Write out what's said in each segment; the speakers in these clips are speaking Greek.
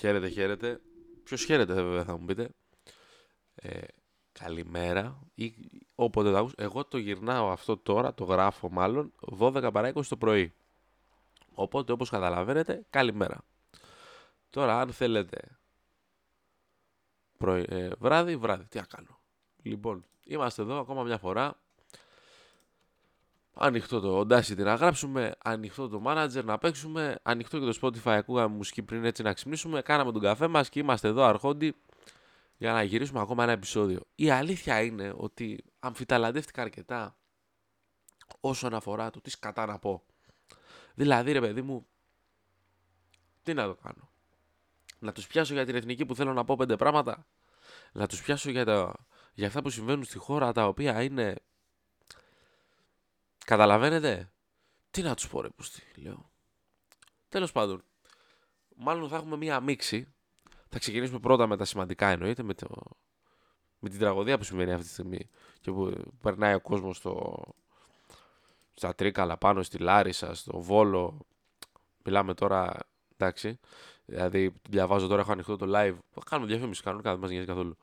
Χαίρετε, χαίρετε. Ποιος χαίρετε, βέβαια, θα μου πείτε. Ε, καλημέρα ή όποτε το ακούς. Εγώ το γυρνάω αυτό τώρα, το γράφω μάλλον, 12 παρά 20 το πρωί. Οπότε, όπως καταλαβαίνετε, καλημέρα. Τώρα, αν θέλετε πρωί, ε, βράδυ, βράδυ. Τι να κάνω. Λοιπόν, είμαστε εδώ ακόμα μια φορά. Ανοιχτό το Audacity να γράψουμε, ανοιχτό το Manager να παίξουμε, ανοιχτό και το Spotify ακούγαμε μουσική πριν έτσι να ξυπνήσουμε. Κάναμε τον καφέ μας και είμαστε εδώ αρχόντι για να γυρίσουμε ακόμα ένα επεισόδιο. Η αλήθεια είναι ότι αμφιταλαντεύτηκα αρκετά όσον αφορά το τι σκατά να πω. Δηλαδή ρε παιδί μου, τι να το κάνω. Να τους πιάσω για την εθνική που θέλω να πω πέντε πράγματα. Να τους πιάσω για, τα, για αυτά που συμβαίνουν στη χώρα τα οποία είναι... Καταλαβαίνετε; Τι να τους πω ρε πούστη, λέω. Τέλος πάντων. Μάλλον θα έχουμε μία μίξη. Θα ξεκινήσουμε πρώτα με τα σημαντικά εννοείται. Με, το, με την τραγωδία που συμβαίνει αυτή τη στιγμή. Και που περνάει ο κόσμος στο, στα Τρίκαλα πάνω, στη Λάρισα, στο Βόλο. Μιλάμε τώρα, εντάξει, Δηλαδή, διαβάζω τώρα, έχω ανοιχτό το live. Κάνουμε διαφήμιση κανονικά, δεν μας νοιάζει καθόλου.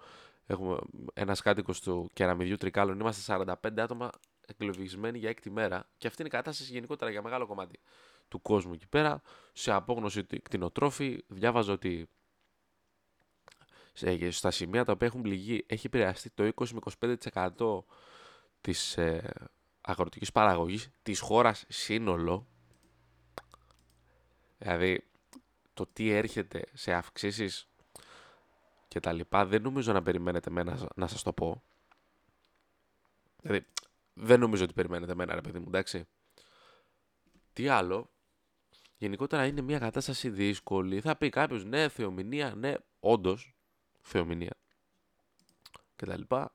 Έχουμε ένας κάτοικος του κεραμιδιού Τρικάλων. Είμαστε 45 άτομα εκλογισμένοι για έκτη μέρα. Και αυτή είναι η κατάσταση γενικότερα για μεγάλο κομμάτι του κόσμου εκεί πέρα. Σε απόγνωση κτηνοτρόφη, διάβαζα ότι στα σημεία τα οποία έχουν πληγεί έχει επηρεαστεί το 20 με 25% της ε, αγροτικής παραγωγής της χώρας σύνολο. Δηλαδή, το τι έρχεται σε αυξήσεις και τα λοιπά, δεν νομίζω να περιμένετε μένα να σας το πω. Δηλαδή, δεν νομίζω ότι περιμένετε μένα, ρε παιδί μου, εντάξει. Τι άλλο, γενικότερα είναι μια κατάσταση δύσκολη. Θα πει κάποιος, ναι, θεομηνία, ναι, όντως, θεομηνία και τα λοιπά.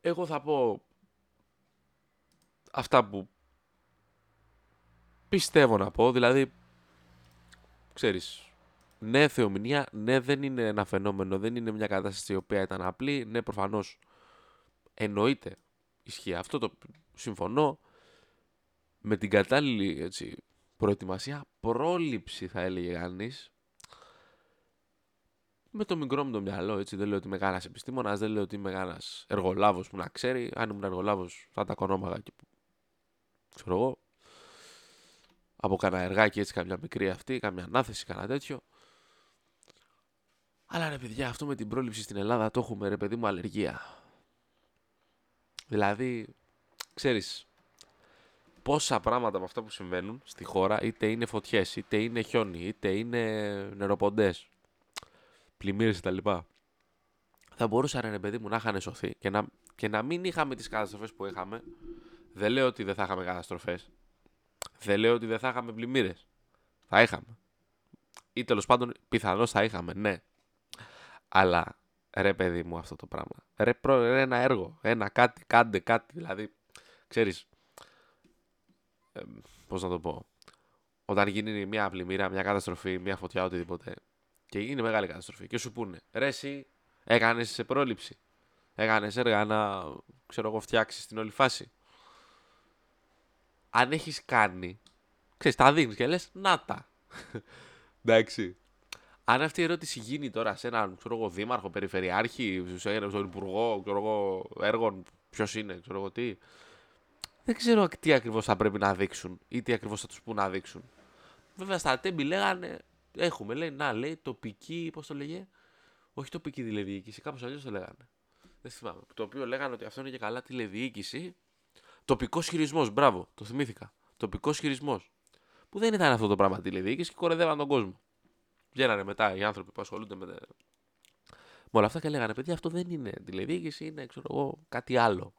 Εγώ θα πω αυτά που πιστεύω να πω, δηλαδή ξέρεις, ναι θεομηνία, ναι δεν είναι ένα φαινόμενο, δεν είναι μια κατάσταση η οποία ήταν απλή, ναι προφανώς εννοείται ισχύει αυτό, το συμφωνώ, με την κατάλληλη έτσι, προετοιμασία, πρόληψη θα έλεγε κανείς. Με το μικρό μου το μυαλό, έτσι. Δεν λέω ότι είμαι κανένας επιστήμονας, δεν λέω ότι είμαι κανένας εργολάβος που να ξέρει. Αν ήμουν εργολάβος, θα τα κονόμαγα και. ξέρω εγώ από κανένα εργάκι έτσι καμιά μικρή αυτή, καμιά ανάθεση, κανένα τέτοιο. Αλλά ρε παιδιά, αυτό με την πρόληψη στην Ελλάδα το έχουμε ρε παιδί μου αλλεργία. Δηλαδή, ξέρεις, πόσα πράγματα από αυτά που συμβαίνουν στη χώρα, είτε είναι φωτιές, είτε είναι χιόνι, είτε είναι νεροποντές, πλημμύρες κτλ. Θα μπορούσαν ρε παιδί μου να είχαν σωθεί και να, και να μην είχαμε τις καταστροφές που είχαμε. Δεν λέω ότι δεν θα είχαμε καταστροφές. Δεν λέω ότι δεν θα είχαμε πλημμύρες. Θα είχαμε. Ή τέλος πάντων πιθανώς θα είχαμε, ναι. Αλλά ρε παιδί μου αυτό το πράγμα. Ρε, προ, ρε ένα έργο. Ένα κάτι, κάντε κάτι. Δηλαδή, ξέρεις. Ε, Πώς να το πω. Όταν γίνει μια πλημμύρα, μια καταστροφή, μια φωτιά, οτιδήποτε. Και γίνει μεγάλη καταστροφή. Και σου πούνε, ρε, εσύ έκανες σε πρόληψη. Έκανες έργα να ξέρω εγώ φτιάξεις την όλη φάση αν έχεις κάνει, ξέρεις, τα δείχνει και λες, να τα. Εντάξει. Αν αυτή η ερώτηση γίνει τώρα σε έναν ξέρω εγώ, δήμαρχο, περιφερειάρχη, στον υπουργό ξέρω εγώ, έργων, ποιος είναι, ξέρω εγώ τι. Δεν ξέρω τι ακριβώς θα πρέπει να δείξουν ή τι ακριβώς θα τους πούν να δείξουν. Βέβαια στα τέμπη λέγανε, έχουμε, λέει, να λέει τοπική, πώς το λέγε, όχι τοπική τηλεδιοίκηση, κάπως αλλιώς το λέγανε. Δεν θυμάμαι. Το οποίο λέγανε ότι αυτό είναι και καλά τηλεδιοίκηση Τοπικός χειρισμός, μπράβο, το θυμήθηκα. Τοπικός χειρισμός. Που δεν ήταν αυτό το πράγμα τηλεδιοίκηση και κορεδεύαν τον κόσμο. Βγαίνανε μετά οι άνθρωποι που ασχολούνται με, με όλα αυτά και λέγανε: Παιδιά, αυτό δεν είναι τηλεδιοίκηση, είναι ξέρω εγώ, κάτι άλλο.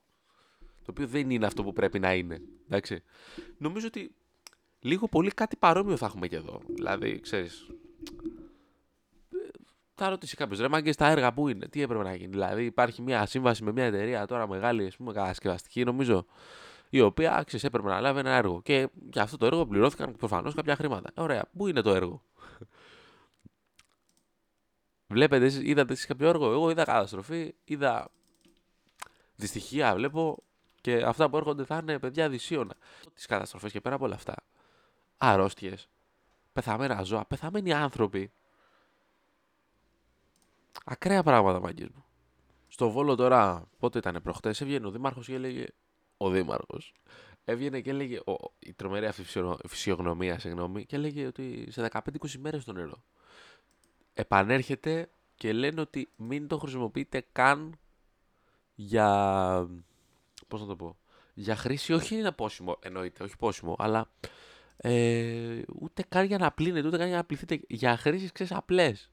Το οποίο δεν είναι αυτό που πρέπει να είναι. Εντάξει. Νομίζω ότι λίγο πολύ κάτι παρόμοιο θα έχουμε και εδώ. Δηλαδή, ξέρεις. Θα ρωτήσει κάποιος ρε μάγκες τα έργα που είναι, τι έπρεπε να γίνει. Δηλαδή, υπάρχει μια σύμβαση με μια εταιρεία τώρα μεγάλη, ας πούμε, κατασκευαστική, νομίζω, η οποία άξιζε έπρεπε να λάβει ένα έργο. Και για αυτό το έργο πληρώθηκαν προφανώς κάποια χρήματα. Ωραία, πού είναι το έργο; Βλέπετε, είδατε εσείς κάποιο έργο; Εγώ είδα καταστροφή, είδα δυστυχία, βλέπω και αυτά που έρχονται θα είναι παιδιά δυσίωνα. Τις καταστροφές και πέρα από όλα αυτά. Αρρώστιες, πεθαμένα ζώα, πεθαμένοι άνθρωποι. Ακραία πράγματα, μάγκες μου. Στο Βόλο τώρα, πότε ήταν προχτές, έβγαινε ο Δήμαρχος και έλεγε... Ο Δήμαρχος. Έβγαινε και έλεγε... Ο, η τρομερή αυτή φυσιογνωμία, συγγνώμη, και έλεγε ότι σε 15-20 μέρες το νερό. Επανέρχεται και λένε ότι μην το χρησιμοποιείτε καν για... Πώς να το πω για χρήση όχι είναι πόσιμο, εννοείται, όχι πόσιμο, αλλά ε, ούτε καν για να πλύνετε, ούτε καν για να πληθείτε. Για χρήσεις, ξέρεις, απλές.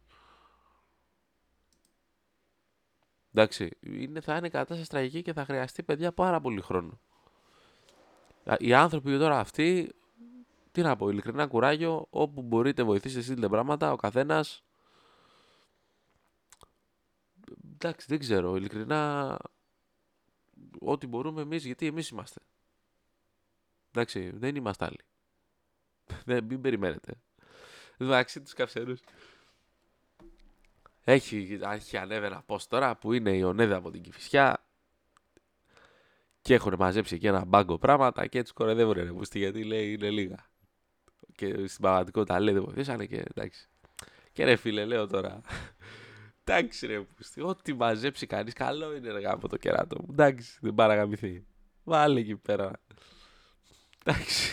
Εντάξει, είναι, θα είναι κατάσταση τραγική και θα χρειαστεί παιδιά πάρα πολύ χρόνο. Οι άνθρωποι τώρα αυτοί, τι να πω, ειλικρινά κουράγιο, όπου μπορείτε βοηθήσετε στείλτε πράγματα, ο καθένας. Εντάξει, δεν ξέρω, ειλικρινά ό,τι μπορούμε εμείς, γιατί εμείς είμαστε. Εντάξει, δεν είμαστε άλλοι. δεν, μην περιμένετε. Εντάξει, τους καυσέρους. Έχει, έχει ανέβει ένα post τώρα που είναι η Ονέδα από την Κηφισιά και έχουν μαζέψει εκεί ένα μπάγκο πράγματα και έτσι κοροϊδεύουν ρε μουστι, γιατί λέει είναι λίγα. Και στην πραγματικότητα λέει δεν βοηθήσανε και εντάξει. Και ρε φίλε λέω τώρα Εντάξει ρε πούστη, ό,τι μαζέψει κανείς καλό είναι ρε από το κεράτο μου. Εντάξει, δεν παραγαμηθεί. Βάλε εκεί πέρα. Εντάξει.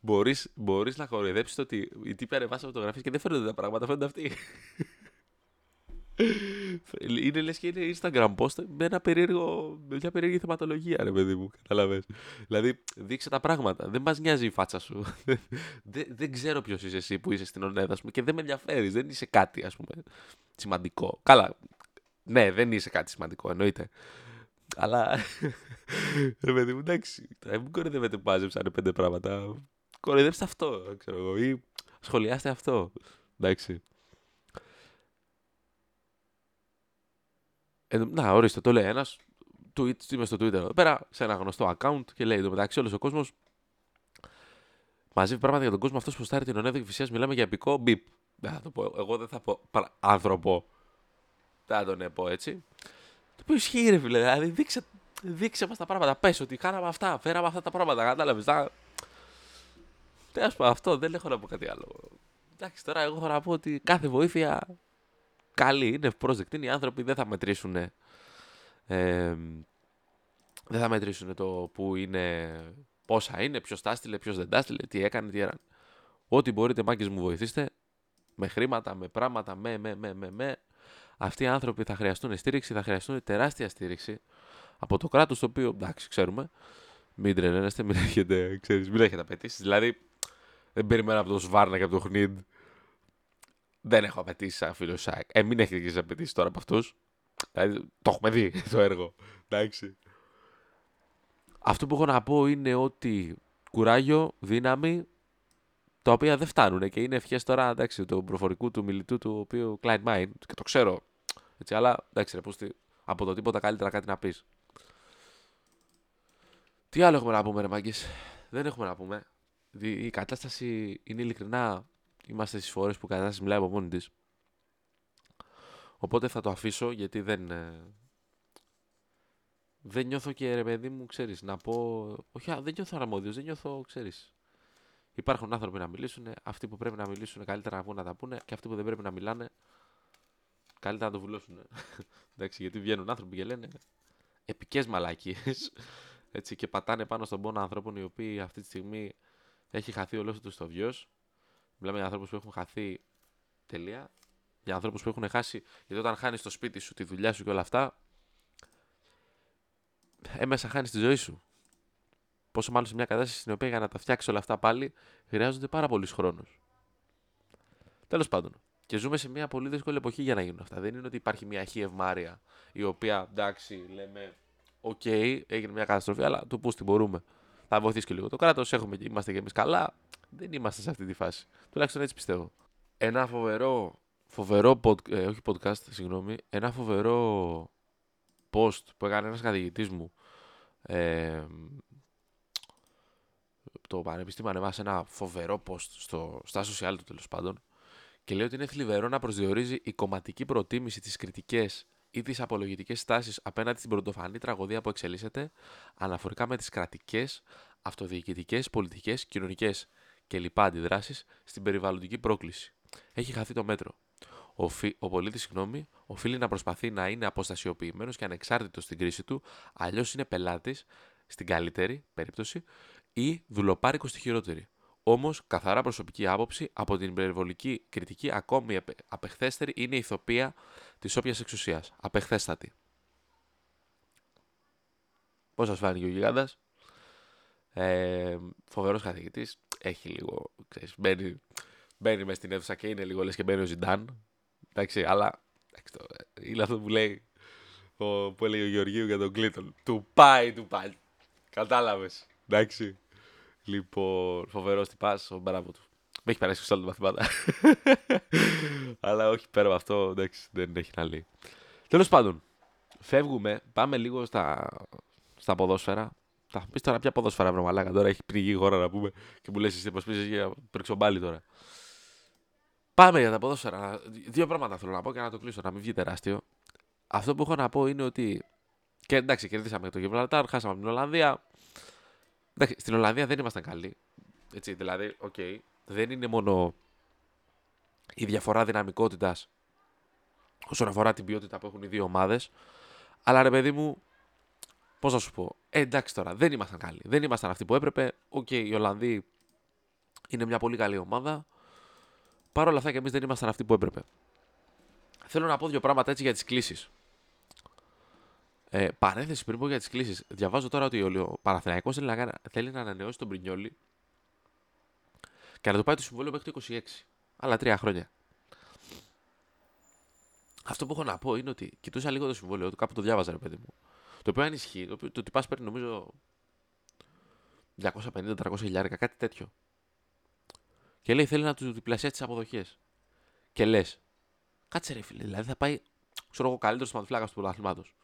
Μπορείς, μπορείς να κοροϊδέψεις το ότι οι τύποι ανεβάσαν φωτογραφίες και δεν φαίνονται τα πράγματα, φαίνονται αυτοί. Είναι λες και είναι Instagram post με, ένα περίεργο, με μια περίεργη θεματολογία, ρε παιδί μου. Καταλαβες. Δηλαδή, δείξε τα πράγματα. Δεν μας νοιάζει η φάτσα σου. δεν, δεν ξέρω ποιος είσαι εσύ που είσαι στην ονέδα, σου και δεν με ενδιαφέρεις. Δεν είσαι κάτι, ας πούμε, σημαντικό. Καλά. Ναι, δεν είσαι κάτι σημαντικό, εννοείται. Αλλά. ρε παιδί μου, εντάξει. Μην κορυδεύετε που μάζεψαν πέντε πράγματα. Κορυδεύστε αυτό, ξέρω εγώ. Ή σχολιάστε αυτό. Εντάξει. Ε, να, ορίστε, το λέει ένας. Tweet, είμαι στο Twitter εδώ πέρα, σε ένα γνωστό account και λέει: Το μεταξύ, όλος ο κόσμος μαζεύει πράγματα για τον κόσμο. Αυτός που στάρει την ονέδα και φυσικά μιλάμε για επικό μπιπ. Δεν θα το πω. Εγώ δεν θα πω άνθρωπο. Δεν θα τον πω έτσι. Το οποίο ισχύει, ρε φίλε. Δηλαδή, δείξε, δείξε μας τα πράγματα. Πες ότι κάναμε αυτά, φέραμε αυτά τα πράγματα. Κατάλαβες. Θα... Τι α πω, αυτό δεν έχω να πω κάτι άλλο. Εντάξει, τώρα εγώ θα να πω ότι κάθε βοήθεια καλή, είναι ευπρόσδεκτοι. Οι άνθρωποι δεν θα μετρήσουν. Ε, δεν θα μετρήσουν το που είναι, πόσα είναι, ποιος τα έστειλε, ποιος δεν τα έστειλε, τι έκανε, τι έκανε. Ό,τι μπορείτε, μάγκες μου βοηθήστε. Με χρήματα, με πράγματα, με, με, με, με, με. Αυτοί οι άνθρωποι θα χρειαστούν στήριξη, θα χρειαστούν τεράστια στήριξη από το κράτος, το οποίο εντάξει, ξέρουμε. Μην τρελαίνεστε, μην έχετε, ξέρεις, μην έχετε απαιτήσεις. Δηλαδή, δεν περιμένω από το Σβάρνα και από το Χνίντ δεν έχω απαιτήσει σαν φίλο ΣΑΕΚ. Ε, μην έχετε και απαιτήσει τώρα από αυτούς. Δηλαδή, το έχουμε δει το έργο. Εντάξει. Αυτό που έχω να πω είναι ότι κουράγιο, δύναμη, τα οποία δεν φτάνουν και είναι ευχές τώρα εντάξει, του προφορικού του μιλητού του οποίου Klein Mind και το ξέρω. Έτσι, αλλά εντάξει, ρε, πούστη, από το τίποτα καλύτερα κάτι να πεις. Τι άλλο έχουμε να πούμε, ρε μάγκες; Δεν έχουμε να πούμε. Η κατάσταση είναι ειλικρινά Είμαστε στις φορές που η κατάσταση μιλάει από μόνη της. Οπότε θα το αφήσω γιατί δεν. Ε, δεν νιώθω και ρε παιδί μου, ξέρεις, να πω. Όχι, δεν νιώθω αρμόδιος, δεν νιώθω, ξέρεις. Υπάρχουν άνθρωποι να μιλήσουν, αυτοί που πρέπει να μιλήσουν καλύτερα να βγουν να τα πούνε και αυτοί που δεν πρέπει να μιλάνε καλύτερα να το βουλώσουν. Εντάξει, γιατί βγαίνουν άνθρωποι και λένε επικές μαλακίες. Έτσι, και πατάνε πάνω στον πόνο ανθρώπων οι οποίοι αυτή τη στιγμή έχει χαθεί ολόκληρο τους το βιός Μιλάμε για ανθρώπους που έχουν χαθεί τελεία. Για ανθρώπους που έχουν χάσει. Γιατί όταν χάνεις το σπίτι σου, τη δουλειά σου και όλα αυτά. Έμεσα χάνεις τη ζωή σου. Πόσο μάλλον σε μια κατάσταση στην οποία για να τα φτιάξεις όλα αυτά πάλι χρειάζονται πάρα πολλοί χρόνο. Τέλος πάντων. Και ζούμε σε μια πολύ δύσκολη εποχή για να γίνουν αυτά. Δεν είναι ότι υπάρχει μια αρχή ευμάρεια η οποία εντάξει, λέμε, OK, okay, έγινε μια καταστροφή, αλλά του πού την μπορούμε. Θα βοηθήσει και λίγο το κράτος, είμαστε και εμείς καλά δεν είμαστε σε αυτή τη φάση. Τουλάχιστον έτσι πιστεύω. Ένα φοβερό, φοβερό pod, ε, όχι podcast, συγγνώμη, ένα φοβερό post που έκανε ένας καθηγητής μου ε, το Πανεπιστήμιο ανεβάσει ένα φοβερό post στο, στα social του τέλος πάντων και λέει ότι είναι θλιβερό να προσδιορίζει η κομματική προτίμηση της κριτικές ή τις απολογητικές στάσεις απέναντι στην πρωτοφανή τραγωδία που εξελίσσεται αναφορικά με τις κρατικές, αυτοδιοικητικές, πολιτικές, κοινωνικές και λοιπά αντιδράσεις στην περιβαλλοντική πρόκληση. Έχει χαθεί το μέτρο. Ο, φι... ο πολίτης, συγγνώμη, οφείλει να προσπαθεί να είναι αποστασιοποιημένος και ανεξάρτητος στην κρίση του, αλλιώς είναι πελάτης στην καλύτερη περίπτωση ή δουλοπάρικος στη χειρότερη. Όμως, καθαρά προσωπική άποψη, από την υπερβολική κριτική, ακόμη απεχθέστερη είναι η ηθοπία της όποιας εξουσίας. Απεχθέστατη. Πώς σας φάνηκε ο Γιγάντας, ε, φοβερός καθηγητής. Έχει λίγο, ξέρεις, μπαίνει, μπαίνει μες στην αίθουσα και είναι λίγο λες και μπαίνει ο Ζιντάν. Εντάξει, αλλά είναι αυτό που λέει ο, που έλεγε ο Γεωργίου για τον Κλίτον. Του πάει, του πάει. Κατάλαβες. Εντάξει. Λοιπόν, φοβερός τυπάς, ο μπράβο του. Με έχει περάσει όλα τα μαθήματα. Αλλά όχι πέρα από αυτό, εντάξει, δεν έχει να λέει. Τέλος πάντων, φεύγουμε, πάμε λίγο στα, στα ποδόσφαιρα. Θα πει τώρα ποια ποδόσφαιρα βρω μαλάκα. Τώρα έχει πνιγεί η χώρα να πούμε και μου λες εσύ πως πεις για πρίξομπάλι τώρα. Πάμε για τα ποδόσφαιρα. Δύο πράγματα θέλω να πω και να το κλείσω, να μην βγει τεράστιο. Αυτό που έχω να πω είναι ότι. Και εντάξει, κερδίσαμε το Γιβραλτάρ, χάσαμε από την Ολλανδία. Εντάξει, στην Ολλανδία δεν ήμασταν καλοί. Έτσι, δηλαδή, OK, okay, δεν είναι μόνο η διαφορά δυναμικότητας όσον αφορά την ποιότητα που έχουν οι δύο ομάδες. Αλλά ρε παιδί μου, πώς να σου πω. Ε, εντάξει τώρα, δεν ήμασταν καλοί. Δεν ήμασταν αυτοί που έπρεπε. OK, okay, οι Ολλανδοί είναι μια πολύ καλή ομάδα. Παρ' όλα αυτά και εμείς δεν ήμασταν αυτοί που έπρεπε. Θέλω να πω δύο πράγματα έτσι για τις κλήσεις. Ε, παρένθεση πριν πω για τις κλήσεις. Διαβάζω τώρα ότι ο Παναθηναϊκός θέλει, να, θέλει να ανανεώσει τον Πρινιόλη και να το πάει το συμβόλαιο μέχρι το 26. Άλλα τρία χρόνια. Αυτό που έχω να πω είναι ότι κοιτούσα λίγο το συμβόλαιο του, κάπου το διάβαζα, ρε παιδί μου. Το οποίο αν ισχύει, το, το τυπά παίρνει νομίζω 250-300 χιλιάρικα, κάτι τέτοιο. Και λέει θέλει να του διπλασιάσει τις αποδοχές. Και λες, κάτσε ρε φίλε, δηλαδή θα πάει, ξέρω εγώ, καλύτερος θεματοφύλακα του πρωταθλήματος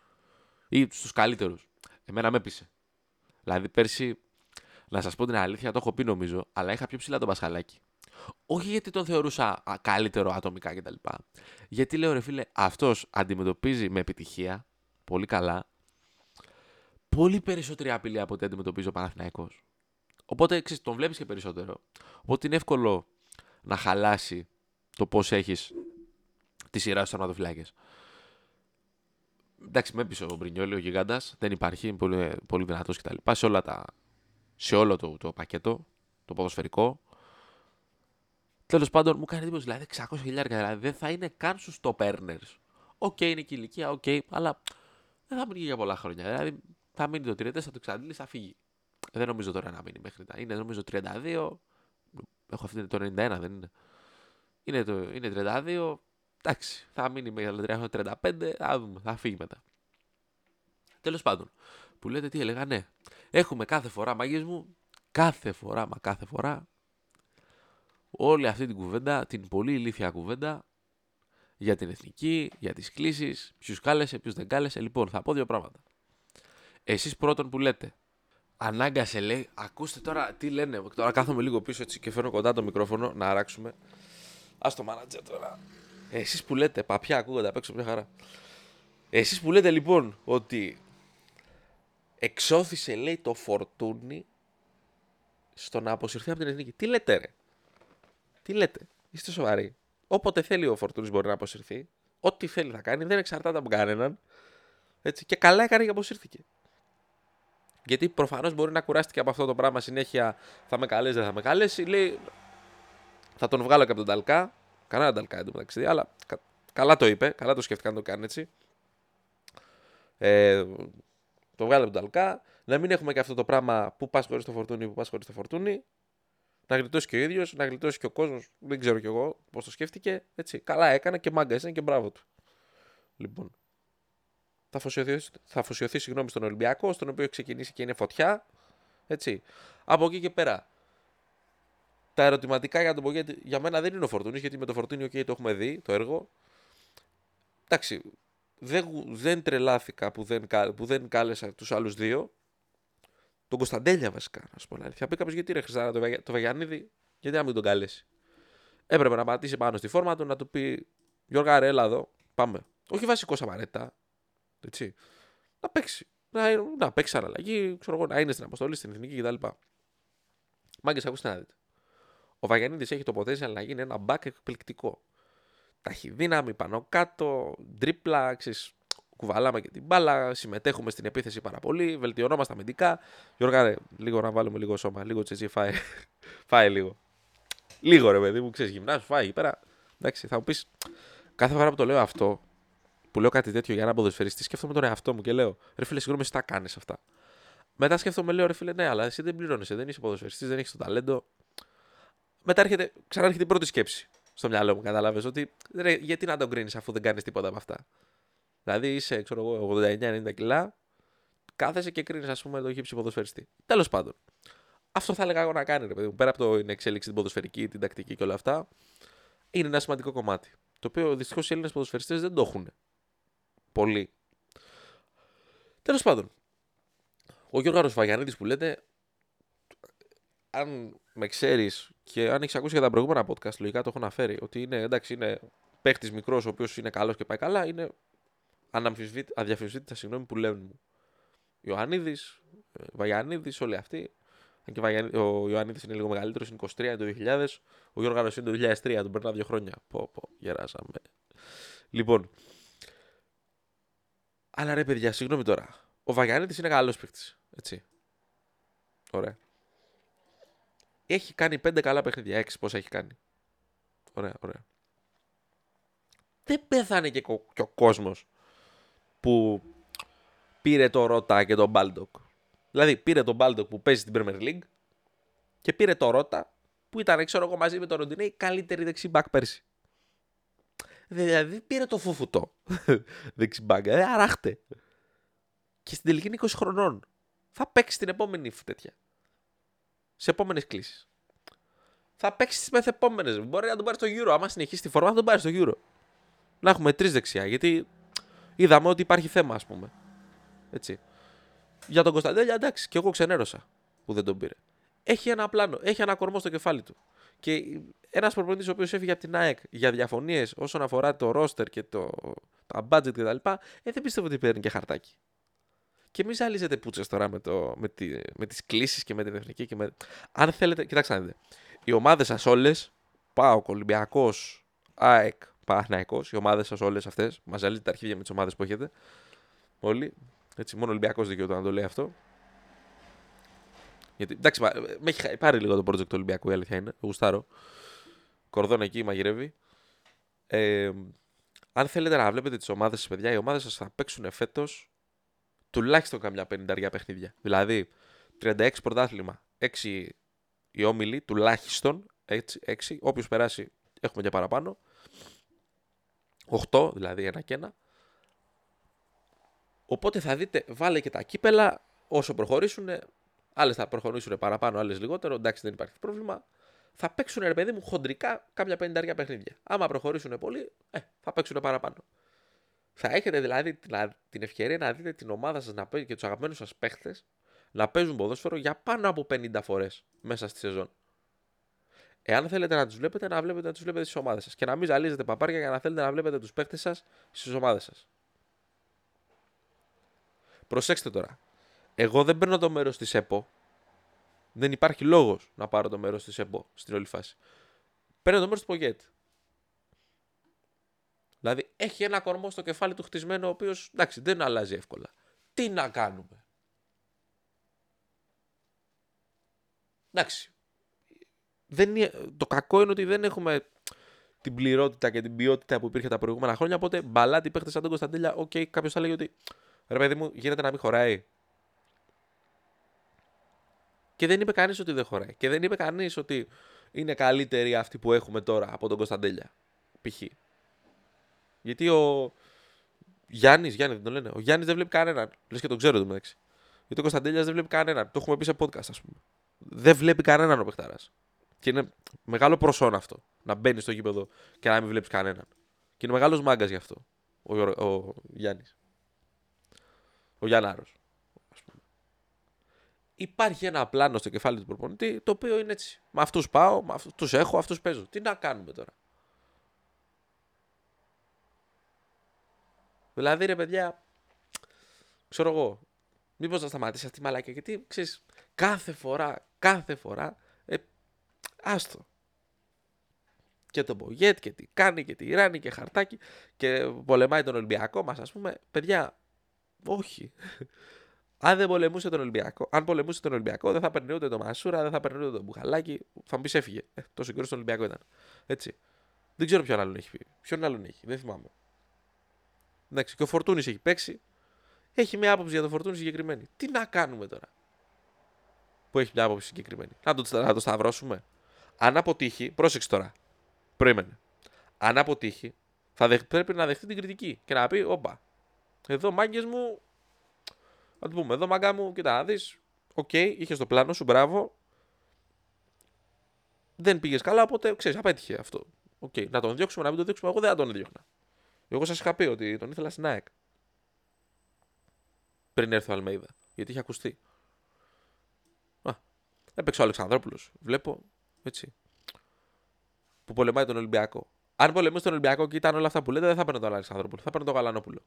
ή στους καλύτερους. Εμένα με έπεισε. Δηλαδή πέρσι, να σας πω την αλήθεια, το έχω πει νομίζω, αλλά είχα πιο ψηλά τον Πασχαλάκη. Όχι γιατί τον θεωρούσα καλύτερο ατομικά κτλ. Γιατί λέω ρε φίλε, αυτός αντιμετωπίζει με επιτυχία, πολύ καλά, πολύ περισσότερη απειλή από ό,τι αντιμετωπίζει ο Παναθηναϊκός. Οπότε ξέρεις, τον βλέπεις και περισσότερο. Οπότε είναι εύκολο να χαλάσει το πώς έχεις τη σειρά στους τερματοφυλάκε. Εντάξει, με έπεισε ο Μπρινιόλη, ο γιγάντας. Δεν υπάρχει, είναι πολύ, πολύ δυνατός κτλ. Σε, όλα τα, σε όλο το, το πακέτο, το ποδοσφαιρικό. Τέλος πάντων, μου κάνει εντύπωση δηλαδή 600 χιλιάρια. Δηλαδή δεν θα είναι καν στους top earners. OK, okay, είναι και η ηλικία, OK, okay, αλλά δεν θα μείνει για πολλά χρόνια. Δηλαδή θα μείνει το 34, θα το εξαντλήσει, θα φύγει. Δεν νομίζω τώρα να μείνει μέχρι τα. Είναι νομίζω 32. Έχω αυτή το 91, δεν είναι. Είναι, το, είναι 32. Εντάξει, θα μείνει με 35, θα δούμε, θα φύγει μετά. Τέλος πάντων, που λέτε τι έλεγα, ναι. Έχουμε κάθε φορά, μαγείς μου, κάθε φορά, μα κάθε φορά, όλη αυτή την κουβέντα, την πολύ ηλίθια κουβέντα για την εθνική, για τις κλήσεις, ποιους κάλεσε, ποιους δεν κάλεσε. Λοιπόν, θα πω δύο πράγματα. Εσείς πρώτον που λέτε, ανάγκασε λέει, ακούστε τώρα τι λένε, τώρα κάθομαι λίγο πίσω έτσι και φέρνω κοντά το μικρόφωνο να αράξουμε. Α το μάνατζερ τώρα. Εσείς που λέτε, παπιά ακούγονται απ' έξω μια χαρά. Εσείς που λέτε λοιπόν ότι εξώθησε λέει το φορτούνι στο να αποσυρθεί από την εθνική. Τι λέτε, ρε. Τι λέτε. Είστε σοβαροί. Όποτε θέλει ο Φορτούνη μπορεί να αποσυρθεί. Ό,τι θέλει θα κάνει. Δεν εξαρτάται από κανέναν. Έτσι. Και καλά έκανε και αποσύρθηκε. Γιατί προφανώς μπορεί να κουράστηκε από αυτό το πράγμα συνέχεια. Θα με καλέσει, δεν θα με καλέσει. Λέει, θα τον βγάλω και από τον Ταλκά. Κανένα Ταλκά εντωμεταξύ, αλλά καλά το είπε. Καλά το σκέφτηκαν να το κάνει έτσι. Ε, το βγάλω από τον Ταλκά. Να μην έχουμε και αυτό το πράγμα που πας χωρίς το φορτούνι, που πας χωρίς το φορτούνι. Να γλιτώσει και ο ίδιος, να γλιτώσει και ο κόσμος. Δεν ξέρω κι εγώ πώς το σκέφτηκε. Έτσι. Καλά έκανε και μάγκα είναι και μπράβο του. Λοιπόν. Θα αφοσιωθείς, θα αφοσιωθείς συγγνώμη, στον Ολυμπιακό, στον οποίο ξεκινήσει και είναι φωτιά. Έτσι. Από εκεί και πέρα τα ερωτηματικά για τον Πογκέτη για μένα δεν είναι ο Φορτούνης, γιατί με το Φορτούνι okay, το έχουμε δει το έργο. Εντάξει, δεν, δεν τρελάθηκα που δεν, που δεν κάλεσα τους άλλους δύο. Τον Κωνσταντέλια βασικά, να σου πω. Θα πει κάποιος γιατί ρε Χριστάρα το, το Βαγιανίδη, γιατί να μην τον καλέσει. Έπρεπε να πατήσει πάνω στη φόρμα του να του πει Γιώργα, ρε, έλα εδώ, πάμε. Όχι βασικό απαραίτητα. Έτσι. Να παίξει. Να, να παίξει αναλλαγή, ξέρω εγώ, να είναι στην αποστολή, στην εθνική κτλ. Μάγκες, ακούστε να δείτε. Ο Βαγιανίδης έχει το potential να γίνει ένα back εκπληκτικό. Ταχυδύναμη πάνω κάτω, τρίπλα, ξέρεις, κουβαλάμε και την μπάλα, συμμετέχουμε στην επίθεση πάρα πολύ, βελτιωνόμαστε αμυντικά. Γιώργα, λίγο να βάλουμε λίγο σώμα, λίγο τσεζί, φάει, φάει λίγο. Λίγο ρε παιδί μου, ξέρεις, γυμνάσου, φάει εκεί πέρα. Εντάξει, θα μου πεις, κάθε φορά που το λέω αυτό, που λέω κάτι τέτοιο για ένα ποδοσφαιριστή, σκέφτομαι τον εαυτό μου και λέω, ρε φίλε, συγγνώμη, εσύ τα κάνεις αυτά. Μετά σκέφτομαι, λέω, ρε φίλε, ναι, αλλά εσύ δεν πληρώνεσαι, δεν είσαι ποδοσφαιριστής, δεν έχεις το ταλέντο. Μετά έρχεται, ξανάρχεται η πρώτη σκέψη στο μυαλό μου, κατάλαβες ότι ρε, γιατί να τον κρίνεις αφού δεν κάνεις τίποτα από αυτά. Δηλαδή είσαι, ξέρω εγώ, 89-90 κιλά, κάθεσαι και κρίνεις, ας πούμε, το χύψη ποδοσφαιριστή. Τέλος πάντων. Αυτό θα έλεγα εγώ να κάνει, ρε παιδί μου. Πέρα από την εξέλιξη, την ποδοσφαιρική, την τακτική και όλα αυτά, είναι ένα σημαντικό κομμάτι. Το οποίο δυστυχώς οι Έλληνες ποδοσφαιριστές δεν το έχουν. Πολύ. Τέλος πάντων. Ο Γιώργος Βαγιανίδη που λέτε, αν με ξέρεις και αν έχεις ακούσει για τα προηγούμενα podcast, λογικά το έχω αναφέρει, ότι είναι, εντάξει, είναι παίχτης μικρός, ο οποίος είναι καλός και πάει καλά, είναι αδιαφυσβήτητα συγγνώμη που λένε μου. Ιωαννίδης, ε, Βαγιανίδης, όλοι αυτοί. Αν και ο Ιωαννίδης είναι λίγο μεγαλύτερος, είναι 23, είναι το 2000. Ο Γιώργος είναι το 2003, τον περνά δύο χρόνια. Πω, πω, γεράσαμε. Λοιπόν. Αλλά ρε παιδιά, συγγνώμη τώρα. Ο Βαγιαννίδης είναι καλός παίχτης. Έτσι. Ωραία. Έχει κάνει πέντε καλά παιχνίδια. Έξι πόσα έχει κάνει. Ωραία, ωραία. Δεν πέθανε και, και ο κόσμος που πήρε το Ρότα και τον Μπάλντοκ. Δηλαδή πήρε τον Μπάλντοκ που παίζει στην Premier League και πήρε το Ρότα που ήταν, ξέρω εγώ, μαζί με τον Ροντινέι η καλύτερη δεξί μπακ πέρσι. Δηλαδή πήρε το φουφουτό δεξιμπάκ. Δηλαδή αράχτε. Και στην τελική είναι 20 χρονών. Θα παίξει την επόμενη τέτοια. Σε επόμενες κλήσεις. Θα παίξει τις μεθεπόμενες. Μπορεί να τον πάρει στο γύρο. Άμα συνεχίσει τη φορά, θα τον πάρει στο γύρο. Να έχουμε τρεις δεξιά. Γιατί είδαμε ότι υπάρχει θέμα, ας πούμε. Έτσι. Για τον Κωνσταντέλια, εντάξει, και εγώ ξενέρωσα που δεν τον πήρε. Έχει ένα πλάνο, έχει ένα κορμό στο κεφάλι του. Και ένας προπονητής ο οποίος έφυγε από την ΑΕΚ για διαφωνίες όσον αφορά το ρόστερ και το, τα budget κτλ. Ε, δεν πιστεύω ότι παίρνει και χαρτάκι. Και μην ζαλίζετε πούτσες τώρα με, το, με, τη, με τις κλήσεις και με την εθνική. Και με... Αν θέλετε, κοιτάξτε να δείτε. Οι ομάδες σας όλες, πάω Ολυμπιακός, ΑΕΚ, Παναθυναϊκό, οι ομάδες σας όλες αυτές. Μαζαλείτε τα αρχίδια με τις ομάδες που έχετε. Όλοι. Έτσι, μόνο Ολυμπιακός δικαιούται να το λέει αυτό. Γιατί, εντάξει, με έχει πάρει λίγο το project του Ολυμπιακού, η αλήθεια είναι. Γουστάρω. Κορδόν εκεί μαγειρεύει. Ε, αν θέλετε να βλέπετε τις ομάδες σας, παιδιά, οι ομάδες σας θα παίξουν φέτος τουλάχιστον καμιά 50 παιχνίδια. Δηλαδή, 36 πρωτάθλημα, 6 οι όμιλοι, τουλάχιστον 6. 6 Όποιος περάσει, έχουμε και παραπάνω. 8, δηλαδή ένα και ένα. Οπότε θα δείτε, βάλε και τα κύπελα όσο προχωρήσουν. Άλλες θα προχωρήσουν παραπάνω, άλλες λιγότερο. Εντάξει, δεν υπάρχει πρόβλημα. Θα παίξουν ρε παιδί μου χοντρικά κάποια πενταριά παιχνίδια. Άμα προχωρήσουν πολύ, ε, θα παίξουν παραπάνω. Θα έχετε δηλαδή την ευκαιρία να δείτε την ομάδα σας να παίζει και τους αγαπημένους σας παίχτες να παίζουν ποδόσφαιρο για πάνω από 50 φορές μέσα στη σεζόν. Εάν θέλετε να τους βλέπετε, να βλέπετε να τους βλέπετε στις ομάδες σας. Και να μην ζαλίζετε παπάρια για να θέλετε να βλέπετε τους παίχτες σας στις ομάδες σας. Προσέξτε τώρα. Εγώ δεν παίρνω το μέρος της ΕΠΟ. Δεν υπάρχει λόγος να πάρω το μέρος της ΕΠΟ στην όλη φάση. Παίρνω το μέρος του Πογέτ. Δηλαδή έχει ένα κορμό στο κεφάλι του χτισμένο, ο οποίος εντάξει δεν αλλάζει εύκολα. Τι να κάνουμε; Εντάξει, δεν το κακό είναι ότι δεν έχουμε την πληρότητα και την ποιότητα που υπήρχε τα προηγούμενα χρόνια. Οπότε μπαλάτοι παίχτες σαν τον Κωνσταντέλια. OK, okay, κάποιος θα έλεγε ότι ρε παιδί μου, γίνεται να μην χωράει. Και δεν είπε κανείς ότι δεν χωράει. Και δεν είπε κανείς ότι είναι καλύτεροι αυτοί που έχουμε τώρα από τον Κωνσταντέλια. Π.χ. Γιατί ο Γιάννης, Γιάννη δεν το λένε. Ο Γιάννης δεν βλέπει κανέναν. Λες και τον ξέρω εδώ μεταξύ. Γιατί ο Κωνσταντέλιας δεν βλέπει κανέναν. Το έχουμε πει σε podcast, ας πούμε. Δεν βλέπει κανέναν ο Πεχτάρα. Και είναι μεγάλο προσόν αυτό. Να μπαίνεις στο γήπεδο και να μην βλέπεις κανέναν. Και είναι μεγάλος μάγκας γι' αυτό. Ο, ο Γιάννης. Ο Γιάνναρος. Υπάρχει ένα πλάνο στο κεφάλι του προπονητή το οποίο είναι έτσι. Με αυτούς πάω, με αυτούς τους έχω, αυτούς παίζω. Τι να κάνουμε τώρα; Δηλαδή ρε παιδιά, ξέρω εγώ, μήπως να σταματήσει αυτή η μαλάκια γιατί ξέρεις, κάθε φορά, κάθε φορά Άστο. και τον Πογέτ και τι κάνει και τι ράνει και χαρτάκι και πολεμάει τον Ολυμπιακό μας ας πούμε. Παιδιά, όχι. Αν δεν πολεμούσε τον Ολυμπιακό, αν πολεμούσε τον Ολυμπιακό, δεν θα παίρνει ούτε τον Μασούρα, δεν θα παίρνει ούτε τον Μπουχαλάκη. Θα μου πεις έφυγε. Ε, τόσο καιρό στον Ολυμπιακό ήταν. Έτσι. Δεν ξέρω ποιον άλλον έχει πει. Ποιον άλλον έχει, δεν θυμάμαι. Εντάξει, και ο Φορτούνης έχει παίξει. Έχει μια άποψη για τον Φορτούνη συγκεκριμένη. Τι να κάνουμε τώρα. Που έχει μια άποψη συγκεκριμένη. Να το, να το σταυρώσουμε. Αν αποτύχει, πρόσεξε τώρα. Περίμενε. Αν αποτύχει, θα δεχ, πρέπει να δεχτεί την κριτική και να πει: Όπα, εδώ μάγκες μου. Να του πούμε: Εδώ μάγκα μου, κοίτα να δεις. OK, okay, είχες το πλάνο σου, μπράβο. Δεν πήγες καλά, οπότε ξέρεις, απέτυχε αυτό. OK, okay, να τον διώξουμε, να μην τον διώξουμε. Εγώ δεν θα τον έδιωχνα. Εγώ σας είχα πει ότι τον ήθελα στην ΑΕΚ. Πριν έρθει ο Αλμέιδα. Γιατί είχε ακουστεί. Α, έπαιξε ο Αλεξανδρόπουλος. Βλέπω έτσι. Που πολεμάει τον Ολυμπιακό. Αν πολεμούσε τον Ολυμπιακό και ήταν όλα αυτά που λέτε, δεν θα παίρνει τον Αλεξανδρόπουλο. Θα παίρνει τον Γαλανόπουλο.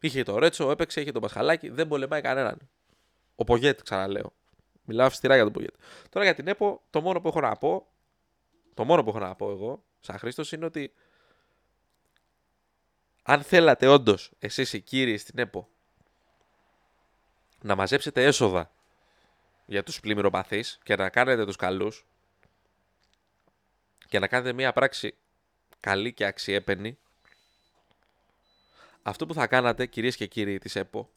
Είχε το Ρέτσο, έπαιξε, είχε τον Πασχαλάκη, δεν πολεμάει κανέναν. Ο Πογέτ, ξαναλέω. Μιλάω αυστηρά για τον Πογέτ. Τώρα για την ΕΠΟ, το μόνο που έχω να πω, το μόνο που έχω να πω εγώ, σαν Χρήστος, είναι ότι αν θέλατε όντως εσείς οι κύριοι στην ΕΠΟ να μαζέψετε έσοδα για τους πλημμυροπαθείς και να κάνετε τους καλούς και να κάνετε μια πράξη καλή και αξιέπαινη αυτό που θα κάνατε κυρίες και κύριοι της ΕΠΟ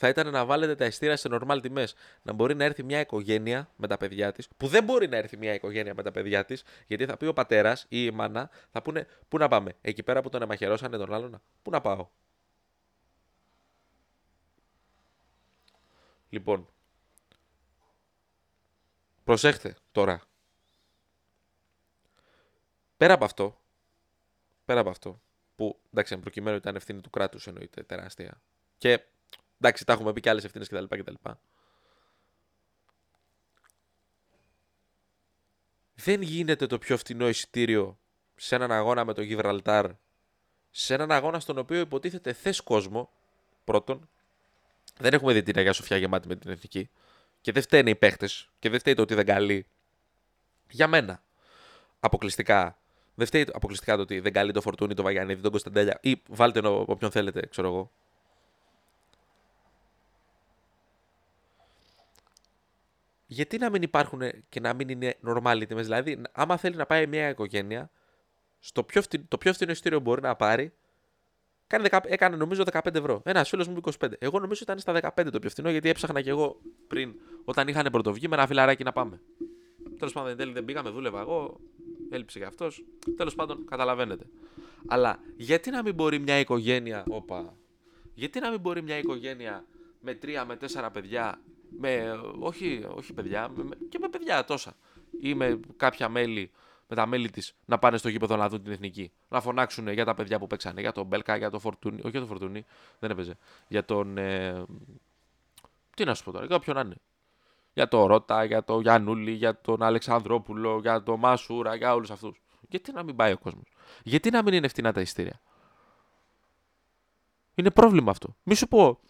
θα ήταν να βάλετε τα ειστήρια σε normal τιμές. Να μπορεί να έρθει μια οικογένεια με τα παιδιά της, που δεν μπορεί να έρθει μια οικογένεια με τα παιδιά της, γιατί θα πει ο πατέρας ή η μάνα, θα πούνε Πού να πάμε, εκεί πέρα που τον εμαχαιρώσανε τον άλλον, Πού να πάω. Λοιπόν, προσέχτε τώρα. Πέρα από αυτό, πέρα από αυτό, που εντάξει, προκειμένου ήταν ευθύνη του κράτους εννοείται τεράστια. Και Εντάξει, τα έχουμε πει και άλλες ευθύνες κτλ. Δεν γίνεται το πιο φθηνό εισιτήριο σε έναν αγώνα με το Γιβραλτάρ, σε έναν αγώνα στον οποίο υποτίθεται θες κόσμο, πρώτον. Δεν έχουμε δει την Αγία Σοφιά γεμάτη με την εθνική. Και δεν φταίνε οι παίχτες. Και δεν φταίει το ότι δεν καλεί. Για μένα. Αποκλειστικά. Δεν φταίει αποκλειστικά το ότι δεν καλεί το Φορτούνι, το Βαγιανίδη, τον Κωνσταντέλια. Ή βάλτε όποιον θέλετε, ξέρω εγώ. γιατί να μην υπάρχουν και να μην είναι normal τιμές; Δηλαδή, άμα θέλει να πάει μια οικογένεια, στο πιο φθηνό, το πιο φθηνό εισιτήριο μπορεί να πάρει, κάνει, έκανε νομίζω 15 ευρώ. Ένας φίλος μου 25. Εγώ νομίζω ήταν στα 15 το πιο φθηνό, γιατί έψαχνα και εγώ πριν, όταν είχαν πρωτοβγεί, με ένα φιλαράκι να πάμε. Τέλος πάντων, εν τέλει δεν πήγαμε, δούλευα εγώ, έλειψε και αυτός. Τέλος πάντων, καταλαβαίνετε. Αλλά γιατί να μην μπορεί μια οικογένεια. Όπα. Γιατί να μην μπορεί μια οικογένεια με τρία με τέσσερα παιδιά με, όχι, όχι παιδιά, με, και με παιδιά τόσα. Ή με κάποια μέλη, με τα μέλη της, να πάνε στο γήπεδο να δουν την εθνική. Να φωνάξουν για τα παιδιά που παίξανε, για τον Μπέλκα, για τον Φορτούνι. Όχι για τον Φορτούνι, δεν έπαιζε. Για τον. Ε, τι να σου πω τώρα, για όποιον να είναι. Για τον Ρότα, για τον Γιανούλη, για τον Αλεξανδρόπουλο, για τον Μασούρα, για όλους αυτούς. Γιατί να μην πάει ο κόσμος; Γιατί να μην είναι ευθυνά τα ειστήρια; Είναι πρόβλημα αυτό. Μη σου πω,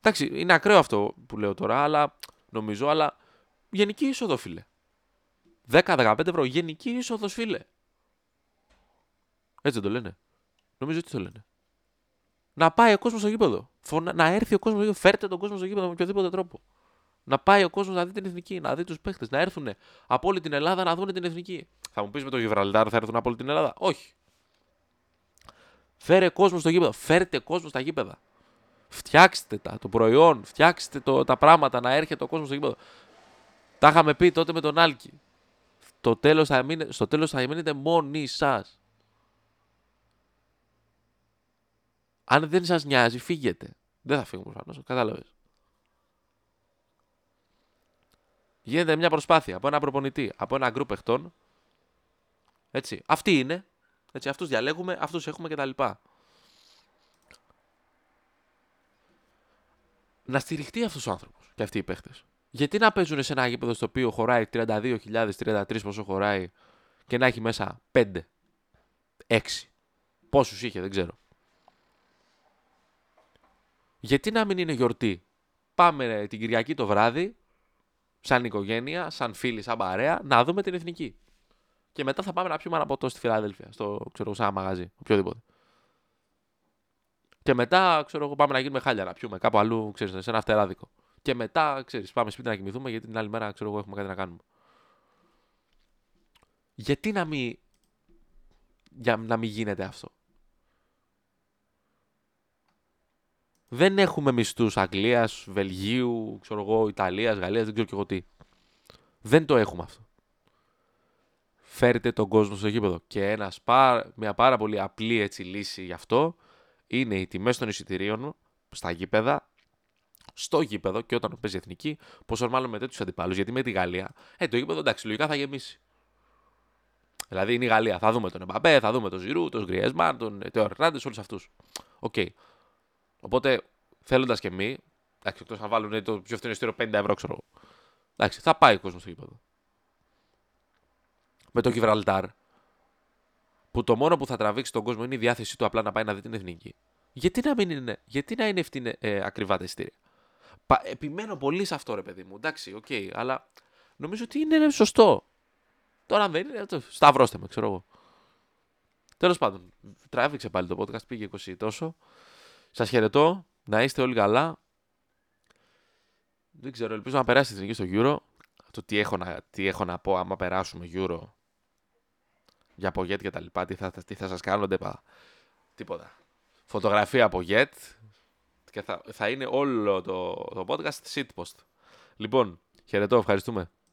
Εντάξει, είναι ακραίο αυτό που λέω τώρα, αλλά νομίζω, αλλά γενική είσοδο, φίλε. 10-15 ευρώ, γενική είσοδο, φίλε. Έτσι δεν το λένε. Νομίζω ότι το λένε. Να πάει ο κόσμος στο γήπεδο. Να έρθει ο κόσμος στο γήπεδο. Φέρτε τον κόσμο στο γήπεδο με οποιοδήποτε τρόπο. Να πάει ο κόσμος να δει την εθνική, να δει τους παίχτες, να έρθουν από όλη την Ελλάδα να δουν την εθνική. Θα μου πεις με το Γιβραλτάρ θα έρθουν από όλη την Ελλάδα; Όχι. Φέρε κόσμο στο γήπεδο. Φέρτε κόσμο στα γήπεδα. Φτιάξτε τα, το προϊόν, φτιάξτε το, τα πράγματα να έρχεται ο κόσμος στο γήπεδο. Τα είχαμε πει τότε με τον Άλκη. Το τέλος θα μείνε, στο τέλος θα μείνετε μόνοι σας. Αν δεν σας νοιάζει, φύγετε. Δεν θα φύγουμε προφανώς. Κατάλαβες. Γίνεται μια προσπάθεια από ένα προπονητή, από ένα γκρουπ παιχτών. Έτσι. Αυτοί είναι. Έτσι, αυτούς διαλέγουμε, αυτούς έχουμε κτλ. να στηριχτεί αυτός ο άνθρωπος και αυτοί οι παίχτες. Γιατί να παίζουν σε ένα γήπεδο στο οποίο χωράει 32.000, 33 πόσο χωράει και να έχει μέσα 5, 6. Πόσους είχε, δεν ξέρω. Γιατί να μην είναι γιορτή. Πάμε την Κυριακή το βράδυ, σαν οικογένεια, σαν φίλοι, σαν παρέα, να δούμε την εθνική. Και μετά θα πάμε να πιούμε ένα ποτό στη Φιλαδέλφια, στο ξέρω, σε ένα μαγαζί, οποιοδήποτε. Και μετά, ξέρω εγώ, πάμε να γίνουμε χάλια να πιούμε κάπου αλλού, ξέρεις, σε ένα φτεράδικο. Και μετά, ξέρεις, πάμε σπίτι να κοιμηθούμε γιατί την άλλη μέρα, ξέρω εγώ, έχουμε κάτι να κάνουμε. Γιατί να μην, για να μην γίνεται αυτό; Δεν έχουμε μισθούς Αγγλίας, Βελγίου, ξέρω εγώ, Ιταλίας, Γαλλίας, δεν ξέρω και εγώ τι. Δεν το έχουμε αυτό. Φέρετε τον κόσμο στο γήπεδο. Και ένας, μια πάρα πολύ απλή έτσι λύση γι' αυτό είναι οι τιμές των εισιτηρίων στα γήπεδα, στο γήπεδο και όταν παίζει εθνική, πόσο μάλλον με τέτοιους αντιπάλους. Γιατί με τη Γαλλία, ε, το γήπεδο εντάξει, λογικά θα γεμίσει. Δηλαδή είναι η Γαλλία. Θα δούμε τον Εμπαπέ, θα δούμε τον Ζιρού, τον Γκριέσμαν, τον Τεό Ερνάντες, όλους αυτούς. OK. Okay. Οπότε θέλοντας και εμείς, εντάξει, εκτός να βάλουν το πιο φθηνό εισιτήριο 50 ευρώ, ξέρω εγώ. Εντάξει, θα πάει ο κόσμος στο γήπεδο. Με το Γιβραλτάρ, που το μόνο που θα τραβήξει τον κόσμο είναι η διάθεσή του απλά να πάει να δει την εθνική. Γιατί να, μην είναι, γιατί να είναι ευθύνε, ε, ακριβά τα εισιτήρια. Επιμένω πολύ σε αυτό, ρε παιδί μου. Εντάξει, OK, okay, αλλά νομίζω ότι είναι σωστό. Τώρα αν δεν είναι, σταυρώστε με, ξέρω εγώ. Τέλος πάντων, τράβηξε πάλι το podcast, πήγε 20 τόσο. Σας χαιρετώ, να είστε όλοι καλά. Δεν ξέρω, ελπίζω να περάσει την εθνική στο Euro. Το τι έχω να, τι έχω να πω άμα περάσουμε Euro για από και τα λοιπά. Τι θα, τι θα σας κάνω, δεν Τίποτα. Φωτογραφία από Jet και θα, θα είναι όλο το, το podcast shitpost. Λοιπόν, χαιρετώ, ευχαριστούμε.